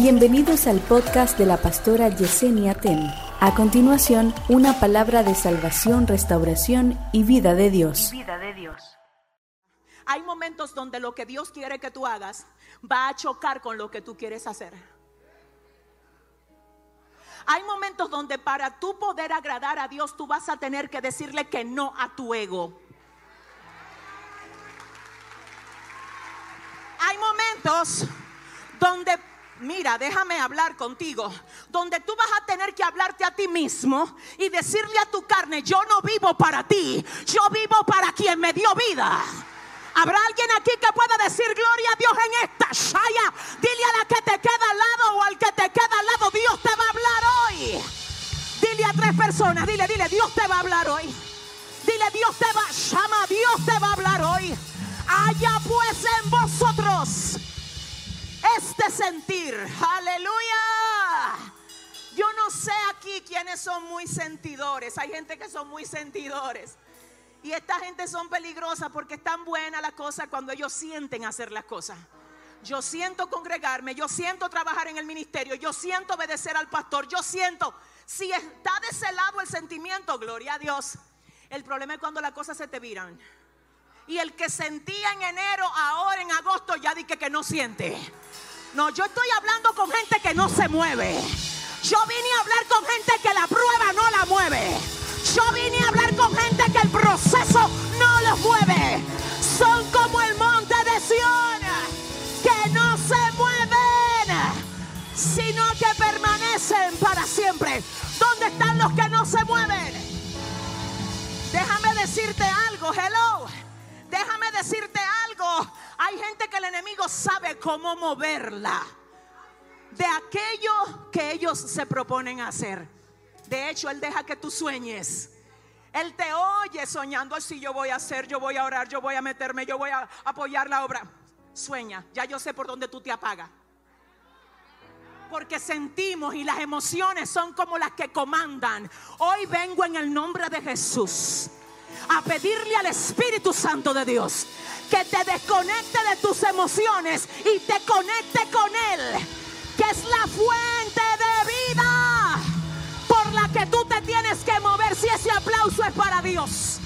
Bienvenidos al podcast de la pastora Yesenia Ten. A continuación, una palabra de salvación, restauración y vida de Dios. vida de Dios. Hay momentos donde lo que Dios quiere que tú hagas va a chocar con lo que tú quieres hacer. Hay momentos donde para tú poder agradar a Dios tú vas a tener que decirle que no a tu ego. Hay momentos donde, mira, déjame hablar contigo, donde tú vas a tener que hablarte a ti mismo y decirle a tu carne, yo no vivo para ti, yo vivo para quien me dio vida. ¿Habrá alguien aquí que pueda decir gloria a Dios en esta shaya? Dile a la que te queda al lado o al que te queda al lado, Dios te va a hablar hoy. Dile a tres personas, dile, dile, Dios te va a hablar hoy. Dile, Dios te va, llama, Dios te va a hablar hoy. Haya pues en vosotros este sentir. Aleluya. Yo no sé aquí quiénes son muy sentidores. Hay gente que son muy sentidores. Y esta gente son peligrosas porque es tan buena la cosa cuando ellos sienten hacer las cosas. Yo siento congregarme, yo siento trabajar en el ministerio, yo siento obedecer al pastor, yo siento, si está de ese lado el sentimiento, gloria a Dios. El problema es cuando las cosas se te viran. Y el que sentía en enero, ahora en agosto, ya dije que no siente. No, yo estoy hablando con gente que no se mueve. Yo vine a hablar con gente que la prueba no la mueve. Yo vine a hablar con gente que el proceso no los mueve. Son como el monte de Sion, que no se mueven, sino que permanecen para siempre. ¿Dónde están los que no se mueven? Déjame decirte algo, hello. Déjame decirte algo. Hay gente que el enemigo sabe cómo moverla de aquello que ellos se proponen hacer. De hecho, Él deja que tú sueñes. Él te oye soñando así, yo voy a hacer, yo voy a orar, yo voy a meterme, yo voy a apoyar la obra. Sueña, ya yo sé por dónde tú te apagas. Porque sentimos y las emociones son como las que comandan. Hoy vengo en el nombre de Jesús a pedirle al Espíritu Santo de Dios que te desconecte de tus emociones y te conecte con Él, que es la fuente de vida por la que tú te tienes que mover. Si ese aplauso es para Dios,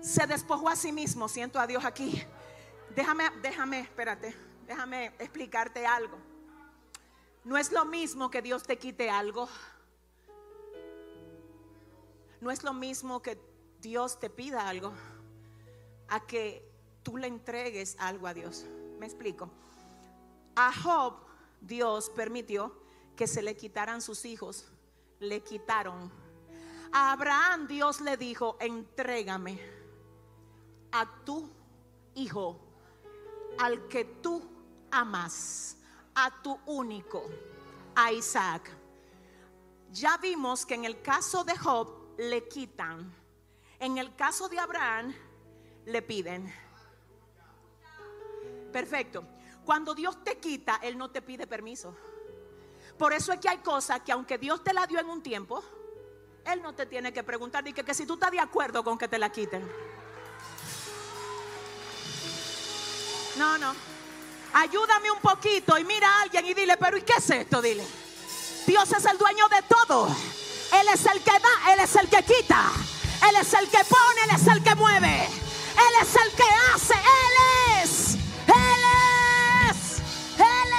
se despojó a sí mismo. Siento a Dios aquí. Déjame, déjame, espérate, déjame explicarte algo. No es lo mismo que Dios te quite algo. No es lo mismo que Dios te pida algo a que tú le entregues algo a Dios. Me explico. A Job Dios permitió que se le quitaran sus hijos. Le quitaron. A Abraham Dios le dijo, entrégame a tu hijo, al que tú amas, a tu único, a Isaac. Ya vimos que en el caso de Job le quitan. En el caso de Abraham le piden. Perfecto. Cuando Dios te quita, Él no te pide permiso. Por eso es que hay cosas que aunque Dios te la dio en un tiempo, Él no te tiene que preguntar ni que, si tú estás de acuerdo con que te la quiten. No, no. Ayúdame un poquito y mira a alguien y dile, pero ¿y qué es esto? Dile. Dios es el dueño de todo. Él es el que da, Él es el que quita. Él es el que pone, Él es el que mueve. Él es el que hace, Él es. Él es. Él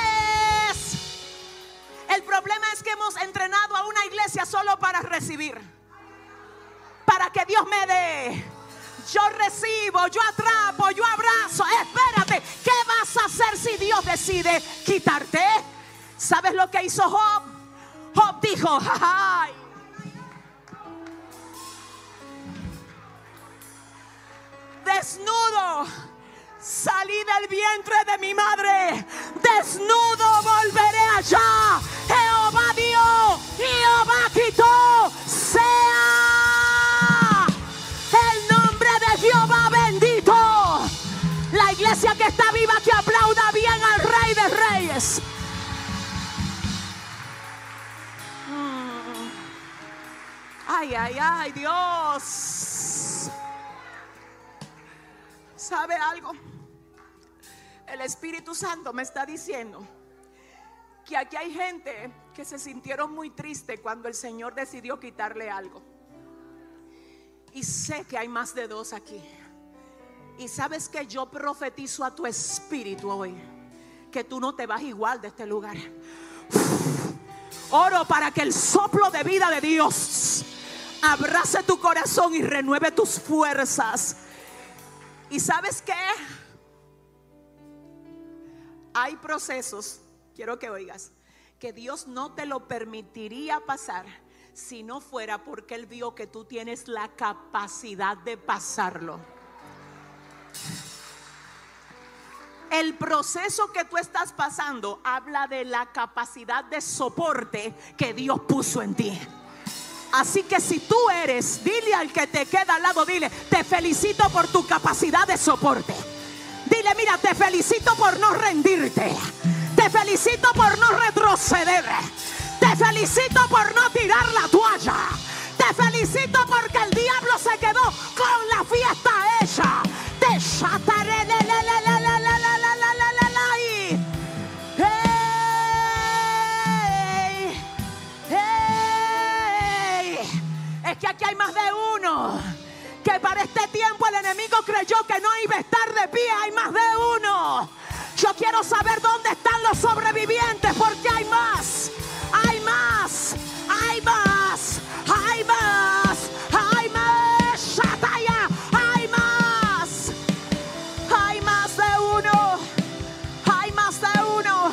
es. El problema es que hemos entrenado a una iglesia solo para recibir. Para que Dios me dé. Yo recibo, yo atrapo, yo abrazo. Espérate, ¿qué vas a hacer si Dios decide quitarte? ¿Sabes lo que hizo Job? Job dijo, ay. Desnudo salí del vientre de mi madre. Desnudo volveré allá. Jehová dio, Jehová quitó. Sea el nombre de Jehová bendito. La iglesia que está viva que aplauda bien al Rey de Reyes. Mm. Ay, ay, ay, Dios. ¿Sabe algo? El Espíritu Santo me está diciendo que aquí hay gente que se sintieron muy tristes cuando el Señor decidió quitarle algo. Y sé que hay más de dos aquí. Y sabes que yo profetizo a tu espíritu hoy que tú no te vas igual de este lugar. Oro para que el soplo de vida de Dios abrace tu corazón y renueve tus fuerzas. ¿Y sabes qué? Hay procesos, quiero que oigas, que Dios no te lo permitiría pasar si no fuera porque Él vio que tú tienes la capacidad de pasarlo. El proceso que tú estás pasando habla de la capacidad de soporte que Dios puso en ti. Así que si tú eres, dile al que te queda al lado, dile, te felicito por tu capacidad de soporte. Dile, mira, te felicito por no rendirte. Te felicito por no retroceder. Te felicito por no tirar la toalla. Pie. Hay más de uno. Yo quiero saber dónde están los sobrevivientes porque hay más. Hay más. Hay más. Hay más. Hay más. Shataya. Hay más. Hay más de uno. Hay más de uno.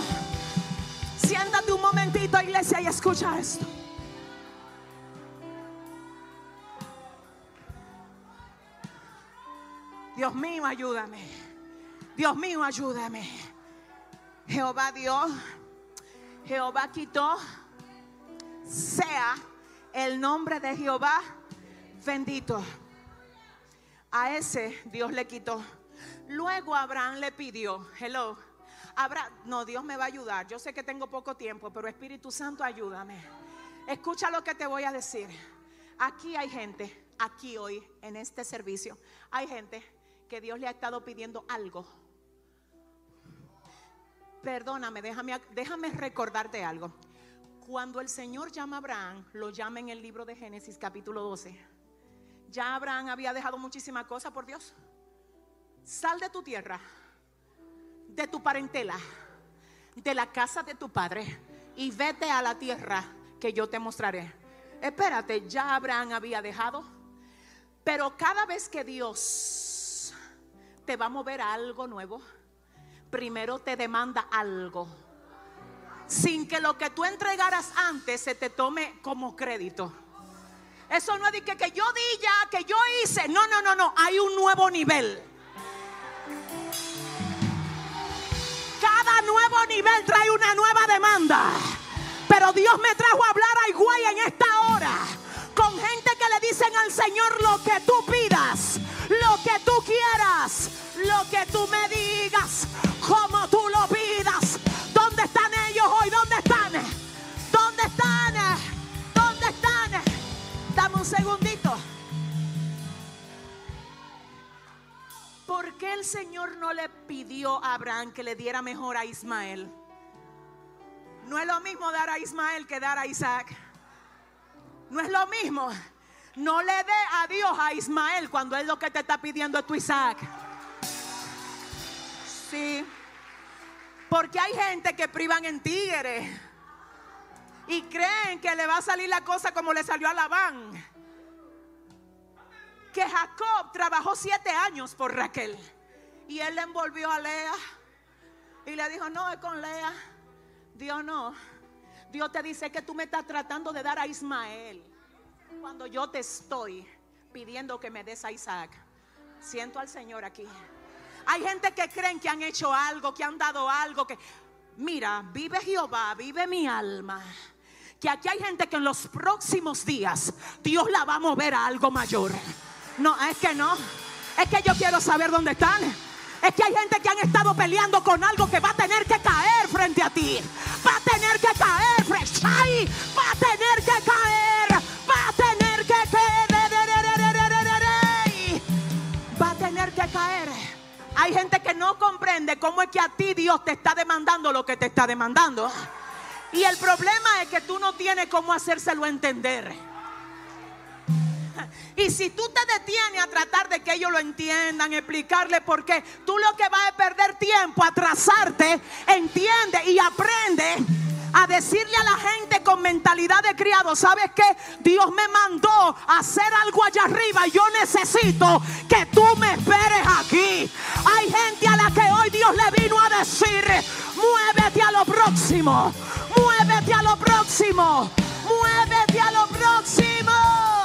Siéntate un momentito, iglesia, y escucha esto. Dios mío, ayúdame. Dios mío, ayúdame. Jehová Dios, Jehová quitó, sea el nombre de Jehová bendito. A ese Dios le quitó. Luego Abraham le pidió, hello, Abraham, no, Dios me va a ayudar. Yo sé que tengo poco tiempo, pero Espíritu Santo, ayúdame. Escucha lo que te voy a decir. Aquí hay gente, aquí hoy, en este servicio, hay gente que Dios le ha estado pidiendo algo. Perdóname, déjame, déjame recordarte algo. Cuando el Señor llama a Abraham, lo llama en el libro de Génesis capítulo 12. Ya Abraham había dejado muchísimas cosas por Dios. Sal de tu tierra, de tu parentela, de la casa de tu padre y vete a la tierra que yo te mostraré. Espérate, ya Abraham había dejado. Pero cada vez que Dios te va a mover a algo nuevo, primero te demanda algo. Sin que lo que tú entregaras antes se te tome como crédito. Eso no es de que, que yo di ya, que yo hice. No, no, no, no. Hay un nuevo nivel. Cada nuevo nivel trae una nueva demanda. Pero Dios me trajo a hablar a Higüey en esta hora. Con gente que le dicen al Señor lo que tú pidas lo que tú quieras, lo que tú me digas, como tú lo pidas. ¿Dónde están ellos hoy? ¿Dónde están? ¿Dónde están? ¿Dónde están? Dame un segundito. ¿Por qué el Señor no le pidió a Abraham que le diera mejor a Ismael? No es lo mismo dar a Ismael que dar a Isaac. No es lo mismo. No le dé a Dios a Ismael cuando es lo que te está pidiendo es tu Isaac. Sí. Porque hay gente que privan en tigres y creen que le va a salir la cosa como le salió a Labán. Que Jacob trabajó siete años por Raquel y él le envolvió a Lea y le dijo: No, es con Lea. Dios no. Dios te dice que tú me estás tratando de dar a Ismael. Cuando yo te estoy pidiendo que me des a Isaac, siento al Señor aquí. Hay gente que creen que han hecho algo, que han dado algo, que... Mira, vive Jehová, vive mi alma. Que aquí hay gente que en los próximos días Dios la va a mover a algo mayor. No, es que no. Es que yo quiero saber dónde están. Es que hay gente que han estado peleando con algo que va a tener que caer frente a ti. Va a tener que caer, va a tener ti Dios te está demandando lo que te está demandando. Y el problema es que tú no tienes cómo hacérselo entender. Y si tú te detienes a tratar de que ellos lo entiendan, explicarle por qué, tú lo que vas a perder tiempo, atrasarte, entiende y aprende a decirle a la gente con mentalidad de criado, ¿sabes qué? Dios me mandó a hacer algo allá arriba y yo necesito que tú me esperes aquí. Hay gente a la que hoy Dios le vino a decir, muévete a lo próximo, muévete a lo próximo, muévete a lo próximo.